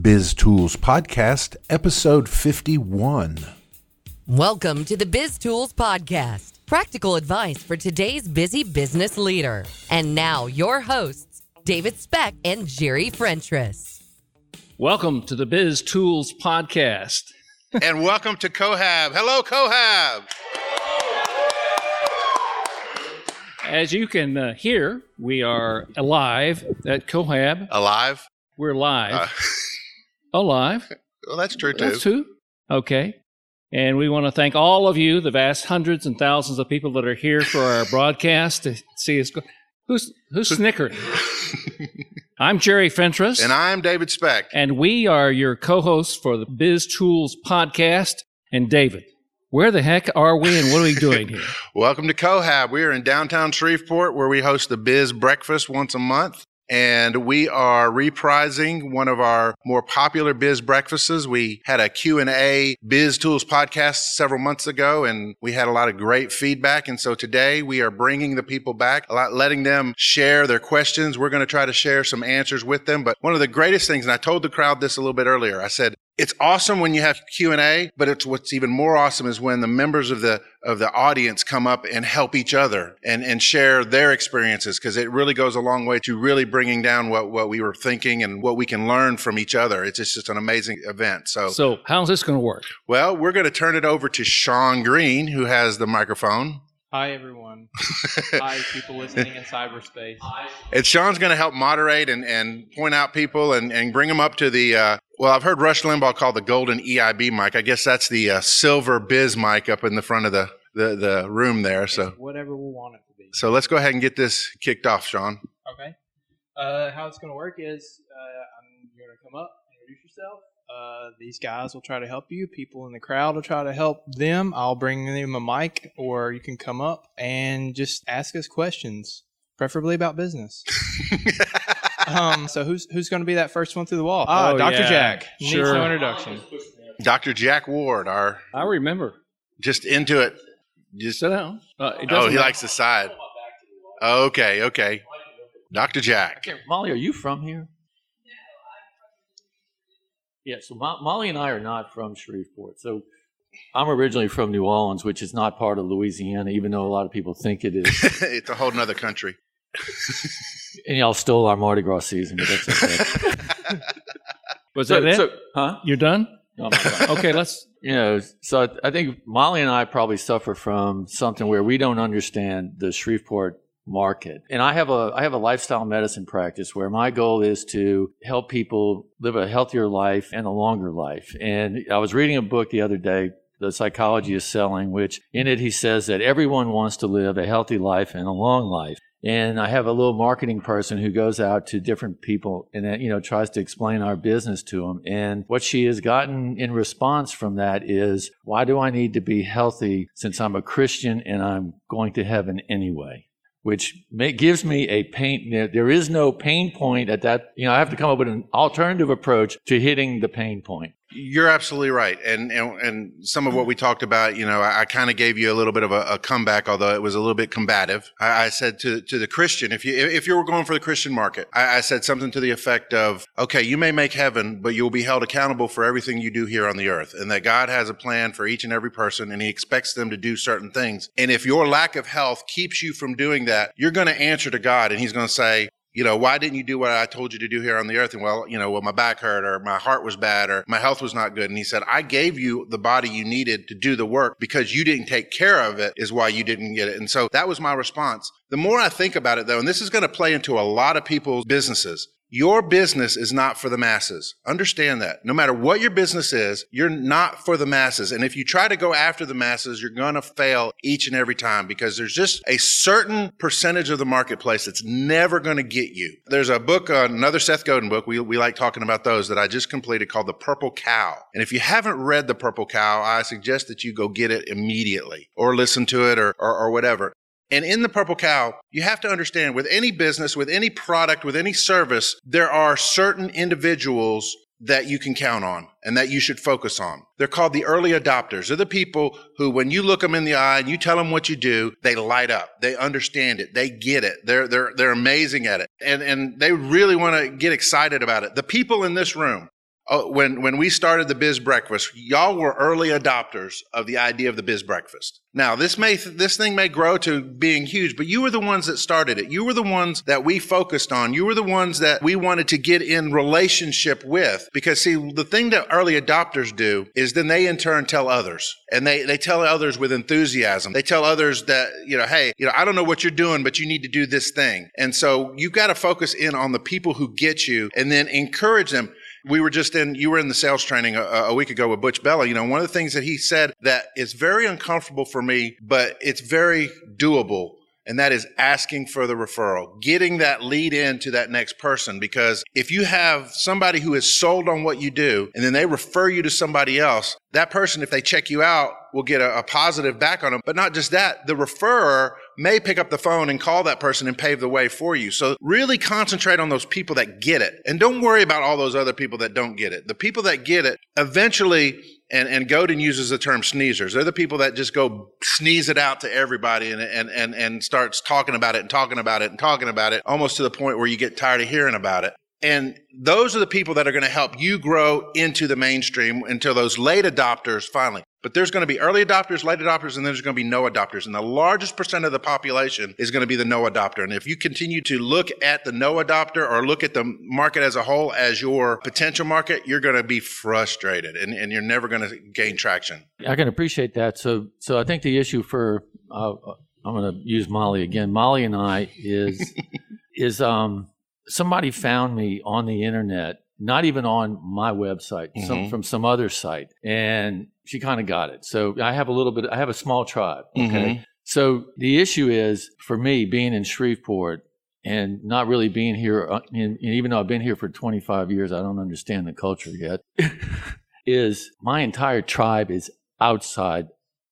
Biz Tools Podcast, episode 51. Welcome to the Biz Tools Podcast, practical advice for today's busy business leader. And now, your hosts, David Specht and Jerry Frentress. Welcome to the Biz Tools Podcast. and welcome to Cohab. Hello, Cohab. As you can uh, hear, we are alive at Cohab. Alive? We're live. Uh, alive. well, that's true too. That's true. Okay. And we want to thank all of you, the vast hundreds and thousands of people that are here for our broadcast to see us go. Who's who's snickering? I'm Jerry Fentress. And I'm David Specht. And we are your co-hosts for the Biz Tools podcast. And David, where the heck are we and what are we doing here? Welcome to Cohab. We are in downtown Shreveport where we host the Biz Breakfast once a month and we are reprising one of our more popular biz breakfasts. We had a Q&A Biz Tools podcast several months ago and we had a lot of great feedback. And so today we are bringing the people back, letting them share their questions. We're going to try to share some answers with them. But one of the greatest things, and I told the crowd this a little bit earlier, I said, it's awesome when you have q&a but it's what's even more awesome is when the members of the of the audience come up and help each other and and share their experiences because it really goes a long way to really bringing down what what we were thinking and what we can learn from each other it's just, just an amazing event so so how's this going to work well we're going to turn it over to sean green who has the microphone Hi, everyone. Hi, people listening in cyberspace. And Sean's going to help moderate and, and point out people and, and bring them up to the, uh, well, I've heard Rush Limbaugh call the golden EIB mic. I guess that's the uh, silver biz mic up in the front of the, the, the room there. So whatever we want it to be. So let's go ahead and get this kicked off, Sean. Okay. Uh, how it's going to work is uh, I'm going to come up, introduce yourself, uh, these guys will try to help you. People in the crowd will try to help them. I'll bring them a mic, or you can come up and just ask us questions, preferably about business. um, so who's who's going to be that first one through the wall? Ah, uh, Dr. Yeah. Jack. Sure. Needs no introduction. Dr. Jack Ward, our I remember. just into it. Just Sit down. Uh, it oh, he matter. likes the side. Okay, okay. Dr. Jack. Okay, Molly, are you from here? Yeah, so Mo- Molly and I are not from Shreveport. So I'm originally from New Orleans, which is not part of Louisiana, even though a lot of people think it is. it's a whole nother country. and y'all stole our Mardi Gras season, but that's okay. Was so, that it? so- huh? You're done? Oh, no, I'm done. Okay, let's. you know, so I, I think Molly and I probably suffer from something where we don't understand the Shreveport market. And I have a I have a lifestyle medicine practice where my goal is to help people live a healthier life and a longer life. And I was reading a book the other day, The Psychology of Selling, which in it he says that everyone wants to live a healthy life and a long life. And I have a little marketing person who goes out to different people and that, you know, tries to explain our business to them. And what she has gotten in response from that is, why do I need to be healthy since I'm a Christian and I'm going to heaven anyway? Which may, gives me a pain. There is no pain point at that. You know, I have to come up with an alternative approach to hitting the pain point. You're absolutely right, and and, and some of what we talked about, you know, I, I kind of gave you a little bit of a, a comeback, although it was a little bit combative. I, I said to to the Christian, if you if you were going for the Christian market, I, I said something to the effect of, okay, you may make heaven, but you'll be held accountable for everything you do here on the earth, and that God has a plan for each and every person, and He expects them to do certain things. And if your lack of health keeps you from doing that, you're going to answer to God, and He's going to say, you know, why didn't you do what I told you to do here on the earth? And well, you know, well, my back hurt or my heart was bad or my health was not good. And he said, I gave you the body you needed to do the work because you didn't take care of it is why you didn't get it. And so that was my response. The more I think about it though, and this is going to play into a lot of people's businesses, your business is not for the masses. Understand that. No matter what your business is, you're not for the masses. And if you try to go after the masses, you're going to fail each and every time because there's just a certain percentage of the marketplace that's never going to get you. There's a book, uh, another Seth Godin book. We, we like talking about those that I just completed called The Purple Cow. And if you haven't read The Purple Cow, I suggest that you go get it immediately or listen to it or, or, or whatever. And in the purple cow, you have to understand with any business, with any product, with any service, there are certain individuals that you can count on and that you should focus on. They're called the early adopters. They're the people who, when you look them in the eye and you tell them what you do, they light up. They understand it. They get it. They're, they're, they're amazing at it. And, and they really want to get excited about it. The people in this room, Oh, when when we started the Biz Breakfast, y'all were early adopters of the idea of the Biz Breakfast. Now, this may this thing may grow to being huge, but you were the ones that started it. You were the ones that we focused on. You were the ones that we wanted to get in relationship with because see, the thing that early adopters do is then they in turn tell others. And they they tell others with enthusiasm. They tell others that, you know, hey, you know, I don't know what you're doing, but you need to do this thing. And so you've got to focus in on the people who get you and then encourage them we were just in you were in the sales training a, a, week ago with butch bellah you know one of the things that he said that is very uncomfortable for me but it's very doable and that is asking for the referral, getting that lead in to that next person. Because if you have somebody who is sold on what you do and then they refer you to somebody else, that person, if they check you out, will get a, a, positive back on them. But not just that, the referrer may pick up the phone and call that person and pave the way for you. So really concentrate on those people that get it. And don't worry about all those other people that don't get it. The people that get it eventually and, and Godin uses the term sneezers. They're the people that just go sneeze it out to everybody and, and, and, and starts talking about it and talking about it and talking about it almost to the point where you get tired of hearing about it. And those are the people that are going to help you grow into the mainstream until those late adopters finally. But there's going to be early adopters, late adopters, and then there's going to be no adopters. And the largest percent of the population is going to be the no adopter. And if you continue to look at the no adopter or look at the market as a whole as your potential market, you're going to be frustrated and, and you're never going to gain traction. I can appreciate that. So, so I think the issue for, uh, I'm going to use Molly again. Molly and I is, is, um, somebody found me on the internet, not even on my website, mm-hmm. some, from some other site, and she kind of got it. So I have a little bit, I have a small tribe. Okay. Mm-hmm. So the issue is for me being in Shreveport and not really being here, uh, and, even though I've been here for 25 years, I don't understand the culture yet, is my entire tribe is outside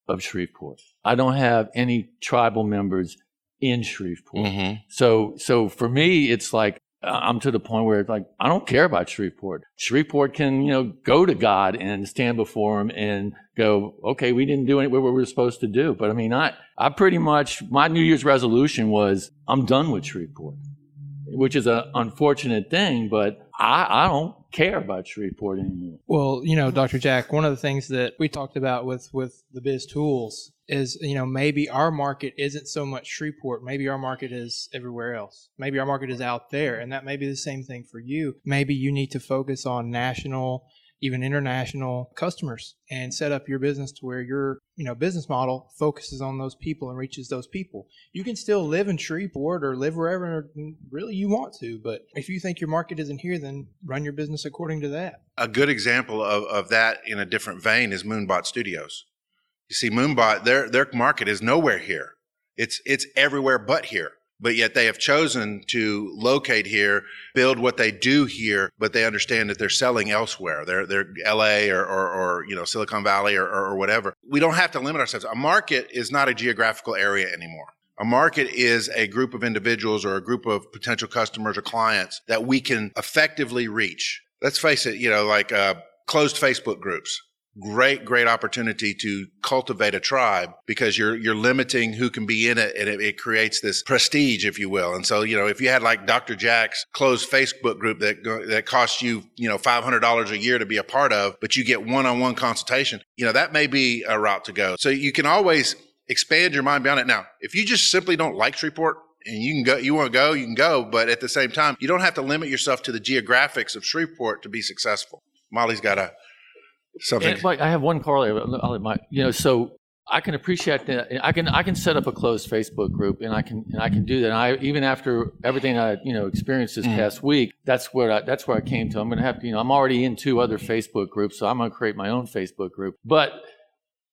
of Shreveport. I don't have any tribal members in Shreveport. Mm-hmm. So, so for me, it's like I'm to the point where it's like I don't care about Shreveport. Shreveport can, you know, go to God and stand before Him and go, okay, we didn't do what we were supposed to do. But I mean, I, I pretty much my New Year's resolution was I'm done with Shreveport, which is an unfortunate thing, but I, I don't care about Shreveport anymore. Well, you know, Dr. Jack, one of the things that we talked about with with the Biz Tools is, you know, maybe our market isn't so much Shreveport. Maybe our market is everywhere else. Maybe our market is out there, and that may be the same thing for you. Maybe you need to focus on national even international customers and set up your business to where your you know business model focuses on those people and reaches those people. You can still live in shreveport or live wherever really you want to but if you think your market isn't here then run your business according to that. A good example of, of that in a different vein is moonbot studios. You see moonbot their their market is nowhere here. It's it's everywhere but here but yet they have chosen to locate here, build what they do here, but they understand that they're selling elsewhere. They're, they're LA or, or, or you know, Silicon Valley or, or whatever. We don't have to limit ourselves. A market is not a geographical area anymore. A market is a group of individuals or a group of potential customers or clients that we can effectively reach. Let's face it, you know, like uh, closed Facebook groups great great opportunity to cultivate a tribe because you're you're limiting who can be in it and it, it, creates this prestige if you will. And so you know if you had like dr jack's closed facebook group that that costs you you know $500 a year to be a part of but you get one-on-one consultation you know that may be a route to go. So you can always expand your mind beyond it. Now if you just simply don't like shreveport and you can go you want to go you can go but at the same time you don't have to limit yourself to the geographics of shreveport to be successful. Molly's got a something. And, like I have one corollary. My, you know, so I can appreciate that. I can I can set up a closed Facebook group, and I can and I can do that. And I even after everything I you know experienced this mm-hmm. past week, that's where I, that's where I came to. I'm going to have to you know I'm already in two other Facebook groups, so I'm going to create my own Facebook group. But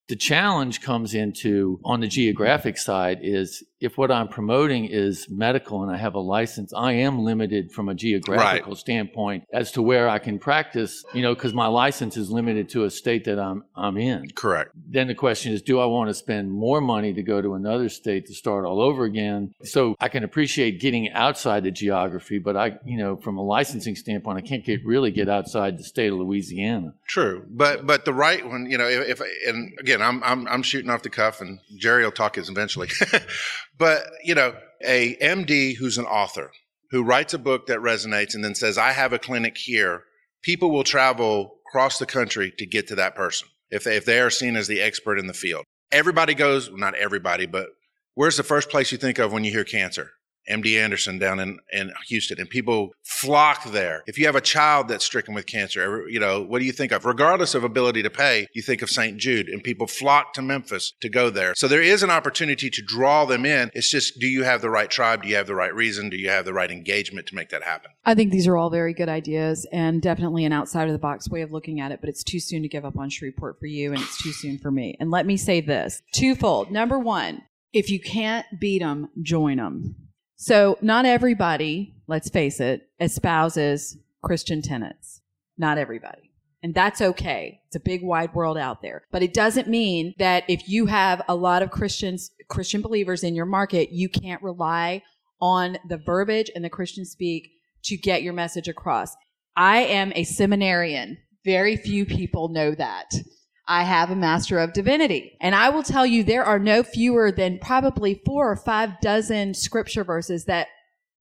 the challenge comes into on the geographic side is if what I'm promoting is medical and I have a license, I am limited from a geographical right. standpoint as to where I can practice, you know, because my license is limited to a state that I'm I'm in. Correct. Then the question is, do I want to spend more money to go to another state to start all over again? So I can appreciate getting outside the geography, but I, you know, from a licensing standpoint, I can't get really get outside the state of Louisiana. True, but but the right one, you know, if, if and again, I'm I'm I'm shooting off the cuff, and Jerry will talk his eventually. But, you know, a MD who's an author who writes a book that resonates and then says, I have a clinic here people will travel across the country to get to that person if they, if they are seen as the expert in the field. Everybody goes, well, not everybody, but where's the first place you think of when you hear cancer? MD Anderson down in, in Houston, and people flock there. If you have a child that's stricken with cancer, you know, what do you think of? Regardless of ability to pay, you think of St. Jude, and people flock to Memphis to go there. So there is an opportunity to draw them in. It's just, do you have the right tribe? Do you have the right reason? Do you have the right engagement to make that happen? I think these are all very good ideas and definitely an outside of the box way of looking at it, but it's too soon to give up on Shreveport for you, and it's too soon for me. And let me say this twofold. Number one, if you can't beat them, join them. So, not everybody, let's face it, espouses Christian tenets. Not everybody. And that's okay. It's a big wide world out there. But it doesn't mean that if you have a lot of Christians, Christian believers in your market, you can't rely on the verbiage and the Christian speak to get your message across. I am a seminarian. Very few people know that. I have a Master of Divinity. And I will tell you, there are no fewer than probably four or five dozen scripture verses that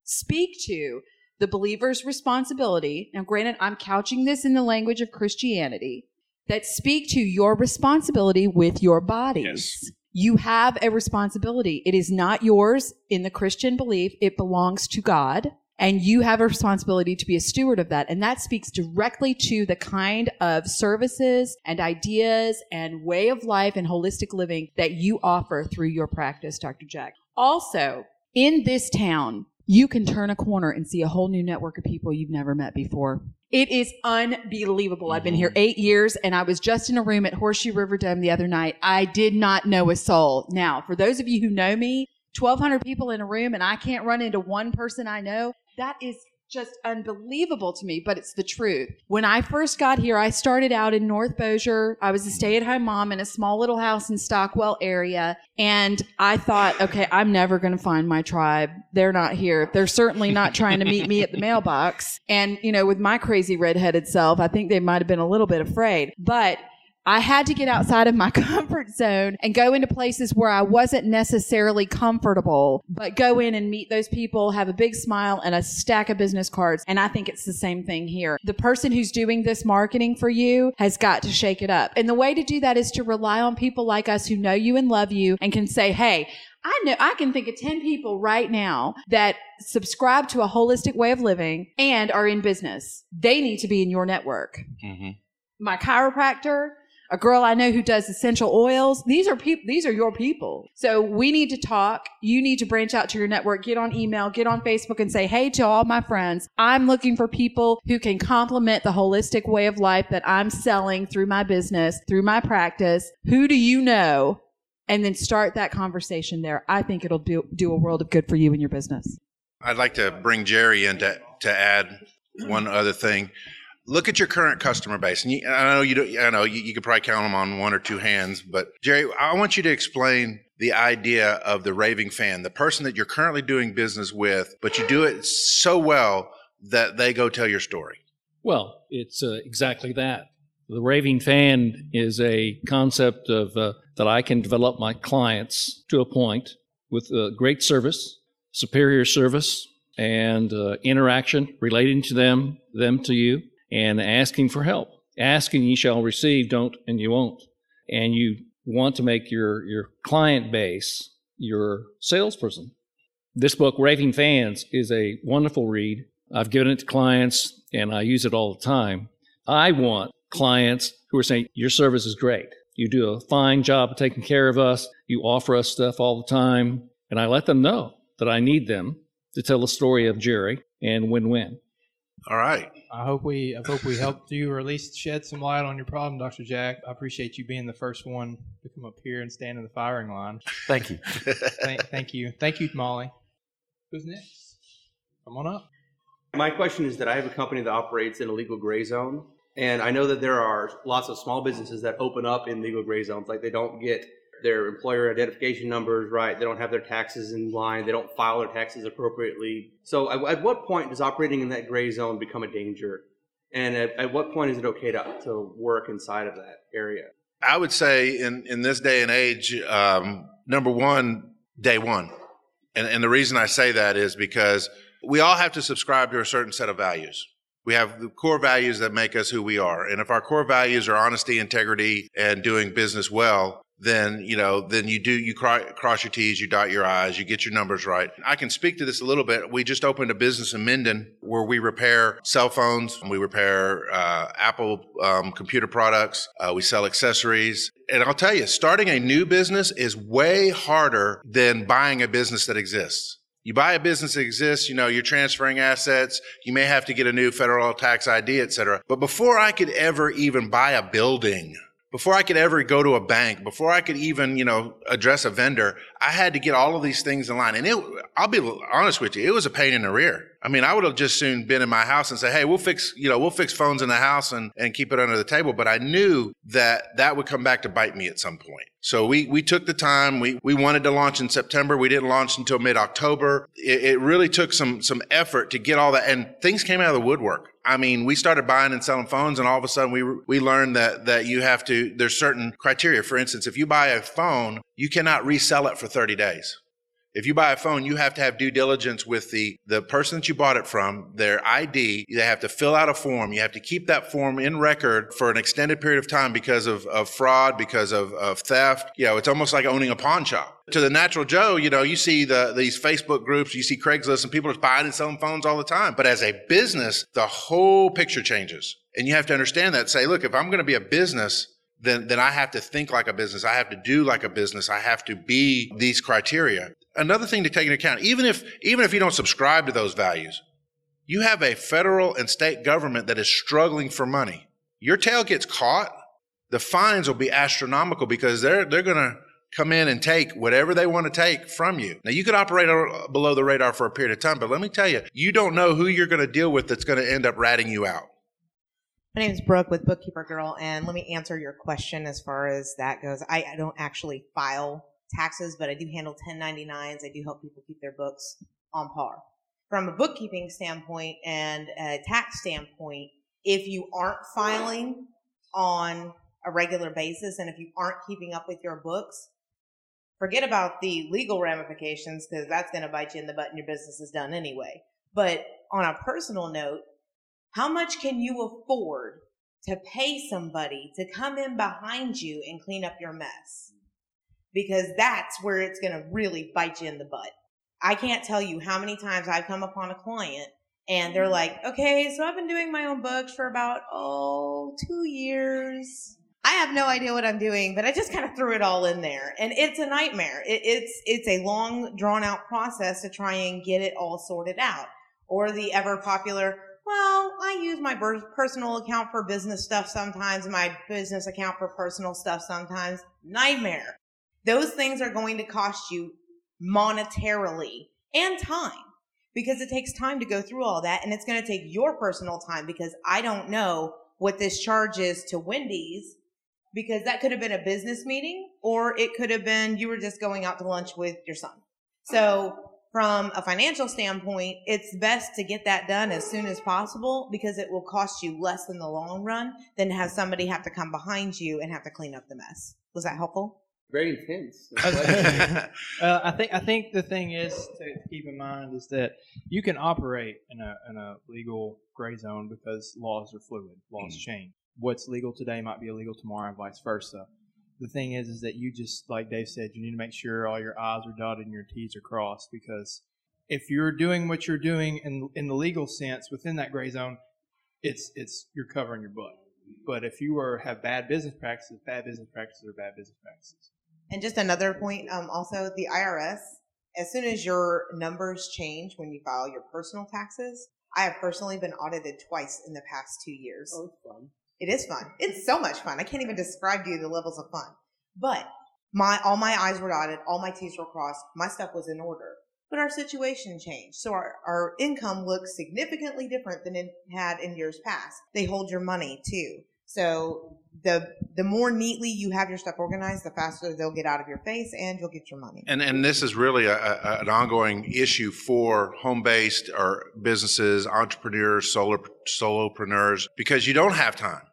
speak to the believer's responsibility. Now, granted, I'm couching this in the language of Christianity that speak to your responsibility with your bodies. Yes. You have a responsibility. It is not yours in the Christian belief. It belongs to God. And you have a responsibility to be a steward of that. And that speaks directly to the kind of services and ideas and way of life and holistic living that you offer through your practice, Dr. Jack. Also, in this town, you can turn a corner and see a whole new network of people you've never met before. It is unbelievable. I've been here mm-hmm. eight years and I was just in a room at Horseshoe River Dome the other night. I did not know a soul. Now, for those of you who know me, 1,200 people in a room and I can't run into one person I know, that is just unbelievable to me, but it's the truth. When I first got here, I started out in North Bossier. I was a stay at home mom in a small little house in Stockwell area. And I thought, okay, I'm never going to find my tribe. They're not here. They're certainly not trying to meet me at the mailbox. And, you know, with my crazy redheaded self, I think they might have been a little bit afraid, but I had to get outside of my comfort zone and go into places where I wasn't necessarily comfortable, but go in and meet those people, have a big smile and a stack of business cards. And I think it's the same thing here. The person who's doing this marketing for you has got to shake it up. And the way to do that is to rely on people like us who know you and love you and can say, Hey, I know I can think of 10 people right now that subscribe to a holistic way of living and are in business. They need to be in your network. Mm-hmm. My chiropractor, a girl I know who does essential oils. These are people, these are your people. So we need to talk. You need to branch out to your network, get on email, get on Facebook and say, Hey, to all my friends, I'm looking for people who can complement the holistic way of life that I'm selling through my business, through my practice. Who do you know? And then start that conversation there. I think it'll do, do a world of good for you and your business. I'd like to bring Jerry in to, to add one other thing look at your current customer base, and you, I know you. Do, I know you, you could probably count them on one or two hands. But Jerry, I want you to explain the idea of the raving fan, the person that you're currently doing business with, but you do it so well that they go tell your story. Well, it's uh, exactly that. The raving fan is a concept of uh, that I can develop my clients to a point with uh, great service, superior service, and uh, interaction relating to them, them to you, and asking for help. Asking ye shall receive, don't and you won't. And you want to make your, your client base your salesperson. This book, Raving Fans, is a wonderful read. I've given it to clients and I use it all the time. I want clients who are saying, Your service is great. You do a fine job of taking care of us. You offer us stuff all the time. And I let them know that I need them to tell the story of Jerry and win win. All right. I hope we I hope we helped you or at least shed some light on your problem, Dr. Jack. I appreciate you being the first one to come up here and stand in the firing line. Thank you. thank, thank you. Thank you, Molly. Who's next? Come on up. My question is that I have a company that operates in a legal gray zone. And I know that there are lots of small businesses that open up in legal gray zones. Like they don't get their employer identification numbers right. They don't have their taxes in line. They don't file their taxes appropriately. So, at, at what point does operating in that gray zone become a danger? And at, at what point is it okay to, to work inside of that area? I would say in, in this day and age, um, number one, day one. And, and the reason I say that is because we all have to subscribe to a certain set of values We have the core values that make us who we are. And if our core values are honesty, integrity, and doing business well, then you know then you do you cry, cross your t's you dot your i's you get your numbers right. I can speak to this a little bit. We just opened a business in minden where we repair cell phones. We repair uh, apple um, computer products. Uh, we sell accessories. And i'll tell you starting a new business is way harder than buying a business that exists. You buy a business that exists, you know, you're transferring assets, you may have to get a new federal tax ID, et cetera. But before I could ever even buy a building, before I could ever go to a bank, before I could even, you know, address a vendor, I had to get all of these things in line. And it, I'll be honest with you, it was a pain in the rear. I mean, I would have just soon been in my house and say, Hey, we'll fix, you know, we'll fix phones in the house and, and keep it under the table. But I knew that that would come back to bite me at some point. So we, we took the time. We, we wanted to launch in September. We didn't launch until mid October. It, it really took some, some effort to get all that. And things came out of the woodwork. I mean, we started buying and selling phones, and all of a sudden we we learned that that you have to. There's certain criteria. For instance, if you buy a phone, you cannot resell it for 30 days. If you buy a phone, you have to have due diligence with the, the person that you bought it from, their ID. They have to fill out a form. You have to keep that form in record for an extended period of time because of, of fraud, because of, of theft. You know, it's almost like owning a pawn shop. To the natural Joe, you know, you see the, these Facebook groups, you see Craigslist, and people are buying and selling phones all the time. But as a business, the whole picture changes. And you have to understand that. Say, look, if I'm going to be a business, then then I have to think like a business. I have to do like a business. I have to be these criteria. Another thing to take into account, even if even if you don't subscribe to those values, you have a federal and state government that is struggling for money. Your tail gets caught, the fines will be astronomical because they're they're going to come in and take whatever they want to take from you. Now you could operate below the radar for a period of time, but let me tell you, you don't know who you're going to deal with that's going to end up ratting you out. My name is Brooke with Bookkeeper Girl, and let me answer your question as far as that goes. I, I don't actually file taxes, but I do handle 1099s. I do help people keep their books on par. From a bookkeeping standpoint and a tax standpoint, if you aren't filing on a regular basis and if you aren't keeping up with your books, forget about the legal ramifications because that's going to bite you in the butt and your business is done anyway. But on a personal note, how much can you afford to pay somebody to come in behind you and clean up your mess? Because that's where it's going to really bite you in the butt. I can't tell you how many times I've come upon a client and they're mm-hmm. like, okay, so I've been doing my own books for about, oh, two years. I have no idea what I'm doing, but I just kind of threw it all in there. And it's a nightmare. It, it's, it's a long drawn out process to try and get it all sorted out. Or the ever popular, well, I use my personal account for business stuff sometimes, my business account for personal stuff sometimes. Nightmare. Those things are going to cost you monetarily and time because it takes time to go through all that and it's going to take your personal time because I don't know what this charge is to Wendy's because that could have been a business meeting or it could have been you were just going out to lunch with your son. So from a financial standpoint, it's best to get that done as soon as possible because it will cost you less in the long run than have somebody have to come behind you and have to clean up the mess. Was that helpful? Very intense. uh, I think I think the thing is to keep in mind is that you can operate in a in a legal gray zone because laws are fluid, laws mm. change. What's legal today might be illegal tomorrow, and vice versa the thing is, is that you just like Dave said, you need to make sure all your I's are dotted and your T's are crossed because if you're doing what you're doing in in the legal sense within that gray zone, it's it's you're covering your butt. But if you are have bad business practices, bad business practices are bad business practices. And just another point, um, also the IRS. As soon as your numbers change when you file your personal taxes, I have personally been audited twice in the past two years. Oh, it's fun. It is fun. It's so much fun. I can't even describe to you the levels of fun. But my all my I's were dotted, all my T's were crossed, my stuff was in order. But our situation changed. So our, our income looks significantly different than it had in years past. They hold your money too. So the the more neatly you have your stuff organized, the faster they'll get out of your face and you'll get your money. And and this is really a, a, an ongoing issue for home based or businesses, entrepreneurs, solo solopreneurs, because you don't have time.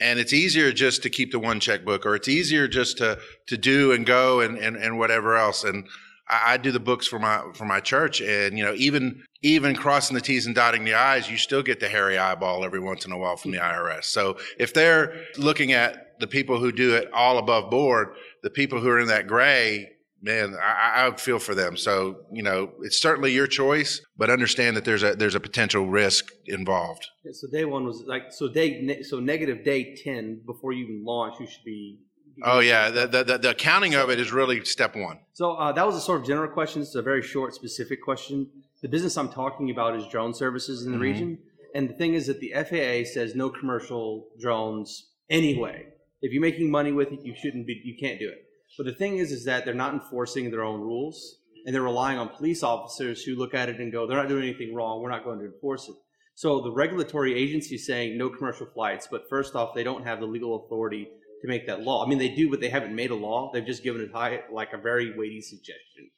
And it's easier just to keep the one checkbook or it's easier just to to do and go and, and, and whatever else. And I, I do the books for my for my church, and you know, even even crossing the T's and dotting the I's, you still get the hairy eyeball every once in a while from the IRS. So if they're looking at the people who do it all above board, the people who are in that gray, man, I, I feel for them. So you know, it's certainly your choice, but understand that there's a there's a potential risk involved. Yeah, so day one was like so day ne- so negative day ten before you even launch, you should be. Oh yeah, the the, the, accounting of it is really step one. So uh, that was a sort of general question. It's a very short, specific question. The business I'm talking about is drone services in the Mhm. region, and the thing is that the FAA says no commercial drones anyway. If you're making money with it, you shouldn't be. You can't do it. But the thing is, is that they're not enforcing their own rules, and they're relying on police officers who look at it and go, "They're not doing anything wrong. We're not going to enforce it." So the regulatory agency is saying no commercial flights, but first off, they don't have the legal authority to make that law. I mean, they do, but they haven't made a law. They've just given it high, like a very weighty suggestion,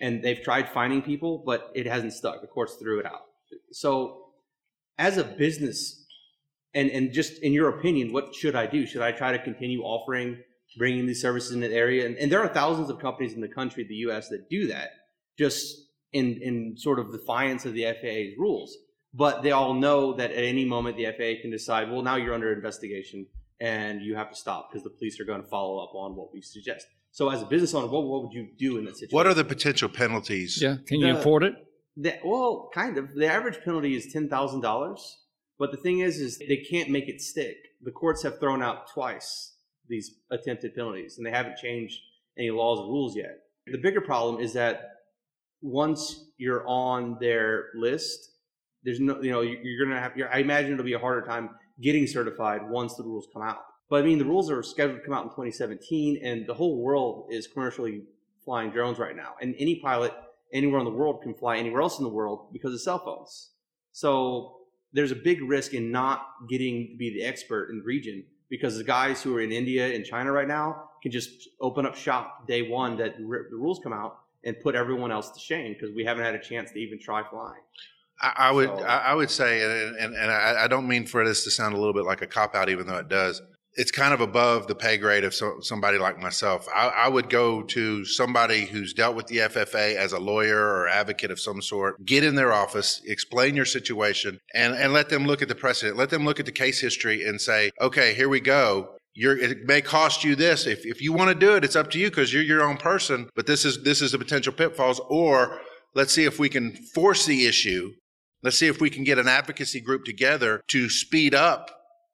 and they've tried finding people, but it hasn't stuck. The courts threw it out. So, as a business, and and just in your opinion, what should I do? Should I try to continue offering, bringing these services in the area? And, and there are thousands of companies in the country, the U.S., that do that, just in in sort of defiance of the FAA's rules. But they all know that at any moment the FAA can decide, well, now you're under investigation and you have to stop because the police are going to follow up on what we suggest. So, as a business owner, what, what would you do in that situation? What are the potential penalties? Yeah. Can you The- afford it? The, well, kind of. The average penalty is ten thousand dollars, but the thing is, is they can't make it stick. The courts have thrown out twice these attempted penalties, and they haven't changed any laws or rules yet. The bigger problem is that once you're on their list, there's no, you know, you- you're gonna have. You're, I imagine it'll be a harder time getting certified once the rules come out. But I mean, the rules are scheduled to come out in 2017, and the whole world is commercially flying drones right now, and any pilot anywhere in the world can fly anywhere else in the world because of cell phones. So there's a big risk in not getting to be the expert in the region because the guys who are in India and China right now can just open up shop day one that the rules come out and put everyone else to shame because we haven't had a chance to even try flying. I, I would So- I, I would say, and, and, and I, I don't mean for this to sound a little bit like a cop out, even though it does. It's kind of above the pay grade of so, somebody like myself. I, I would go to somebody who's dealt with the FFA as a lawyer or advocate of some sort. Get in their office, explain your situation, and and let them look at the precedent. Let them look at the case history and say, okay, here we go. You're, it may cost you this. If, if you want to do it, it's up to you because you're your own person. But this is this is the potential pitfalls. Or let's see if we can force the issue Let's see if we can get an advocacy group together to speed up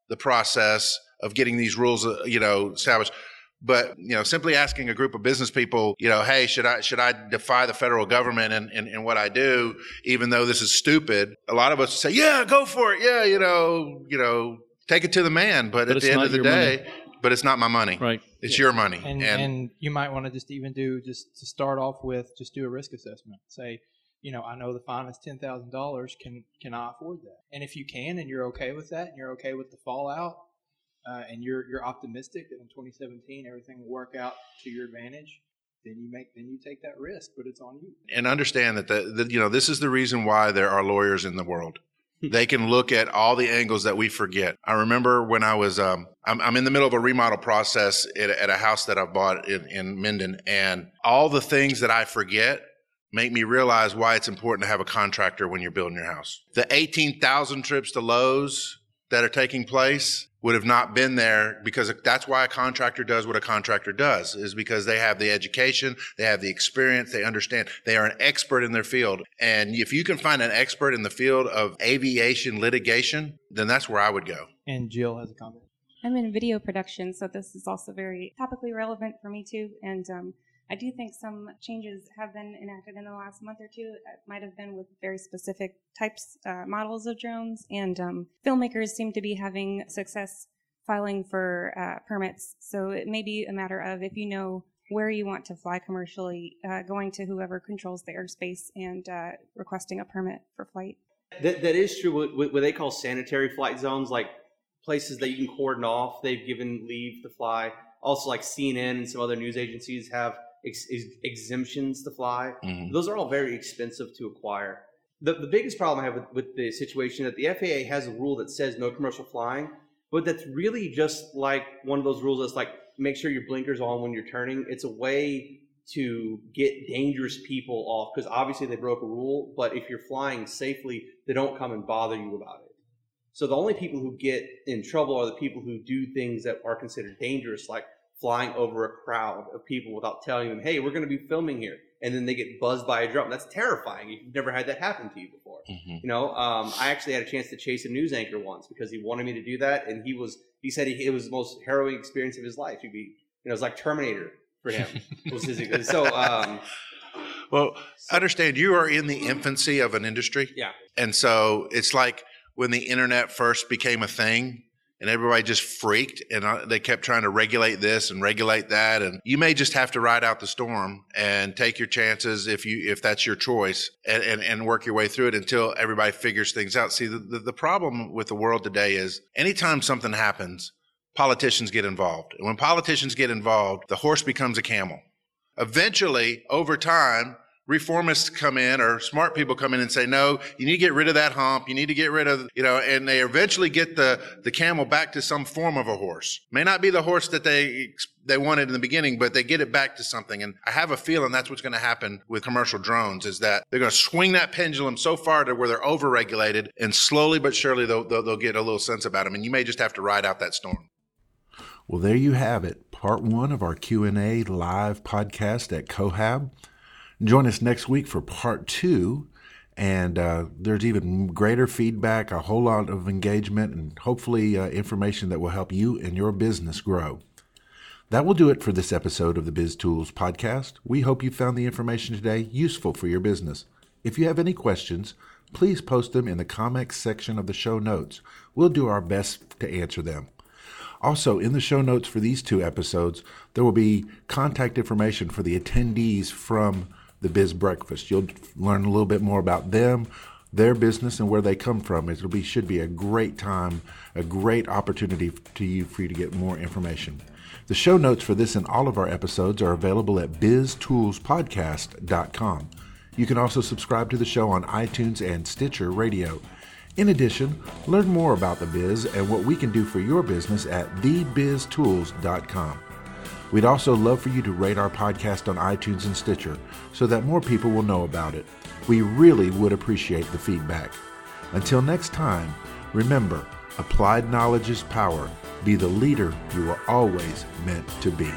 the process of getting these rules, uh, you know, established. But you know, simply asking a group of business people, you know, hey, should I should I defy the federal government in, in, in what I do, even though this is stupid? A lot of us say, yeah, go for it, yeah, you know, you know, take it to the man. But, But at it's the end not of the your day, but it's not my money. Right. It's your money. and, and you might want to just even do just to start off with just do a risk assessment say you know i know the fine is $10000 can can i afford that? And if you can and you're okay with that and you're okay with the fallout uh, and you're you're optimistic that in 2017 everything will work out to your advantage then you make then you take that risk but it's on you. And understand that the, the you know this is the reason why there are lawyers in the world. They can look at all the angles that we forget. I remember when i was um, I'm, I'm in the middle of a remodel process at, a- at a house that i bought in, in minden and all the things that i forget make me realize why it's important to have a contractor when you're building your house the 18000 trips to Lowe's that are taking place would have not been there because that's why a contractor does what a contractor does is because they have the education, they have the experience, they understand, they are an expert in their field. And if you can find an expert in the field of aviation litigation, then that's where I would go. and jill has a comment I'm in video production, so this is also very topically relevant for me too. And um, I do think some changes have been enacted in the last month or two. It might have been with very specific types, uh, models of drones, and um, filmmakers seem to be having success filing for uh, permits. So it may be a matter of if you know where you want to fly commercially, uh, going to whoever controls the airspace and uh, requesting a permit for flight. That, that is true. What, what what they call sanitary flight zones, like places that you can cordon off, they've given leave to fly. Also, like CNN and some other news agencies have ex- ex- exemptions to fly. Mhm. Those are all very expensive to acquire. The, the biggest problem I have with, with the situation that the FAA has a rule that says no commercial flying, but that's really just like one of those rules that's like make sure your blinkers on when you're turning. It's a way to get dangerous people off because obviously they broke a rule, but if you're flying safely, they don't come and bother you about it. So the only people who get in trouble are the people who do things that are considered dangerous, like flying over a crowd of people without telling them, "Hey, we're going to be filming here," and then they get buzzed by a drone. That's terrifying. You've never had that happen to you before. Mm-hmm. You know, um, I actually had a chance to chase a news anchor once because he wanted me to do that, and he was he said he, it was the most harrowing experience of his life. He'd be, you know, it was like Terminator for him. was his, so. Um, Well, understand you are in the infancy of an industry. Yeah. And so it's like when the internet first became a thing and everybody just freaked and they kept trying to regulate this and regulate that and you may just have to ride out the storm and take your chances if you if that's your choice and, and, and work your way through it until everybody figures things out. See the, the, the problem with the world today is anytime something happens politicians get involved and when politicians get involved the horse becomes a camel. Eventually over time reformists come in or smart people come in and say no you need to get rid of that hump. You need to get rid of you know and they eventually get the the camel back to some form of a horse. May not be the horse that they they wanted in the beginning but they get it back to something. And i have a feeling that's what's going to happen with commercial drones is that they're going to swing that pendulum so far to where they're overregulated and slowly but surely they'll, they'll, they'll get a little sense about them and you may just have to ride out that storm. Well, there you have it. Part one of our Q&A live podcast at Cohab. Join us next week for part two. And uh, there's even greater feedback, a whole lot of engagement, and hopefully uh, information that will help you and your business grow. That will do it for this episode of the Biz Tools podcast. We hope you found the information today useful for your business. If you have any questions, please post them in the comments section of the show notes. We'll do our best to answer them. Also, in the show notes for these two episodes, there will be contact information for the attendees from the Biz Breakfast. You'll learn a little bit more about them, their business, and where they come from. It'll be should be a great time, a great opportunity to you for you to get more information. The show notes for this and all of our episodes are available at biztoolspodcast.com. You can also subscribe to the show on iTunes and Stitcher Radio. In addition, learn more about the biz and what we can do for your business at thebiztools.com. We'd also love for you to rate our podcast on iTunes and Stitcher so that more people will know about it. We really would appreciate the feedback. Until next time, remember applied knowledge is power. Be the leader you were always meant to be.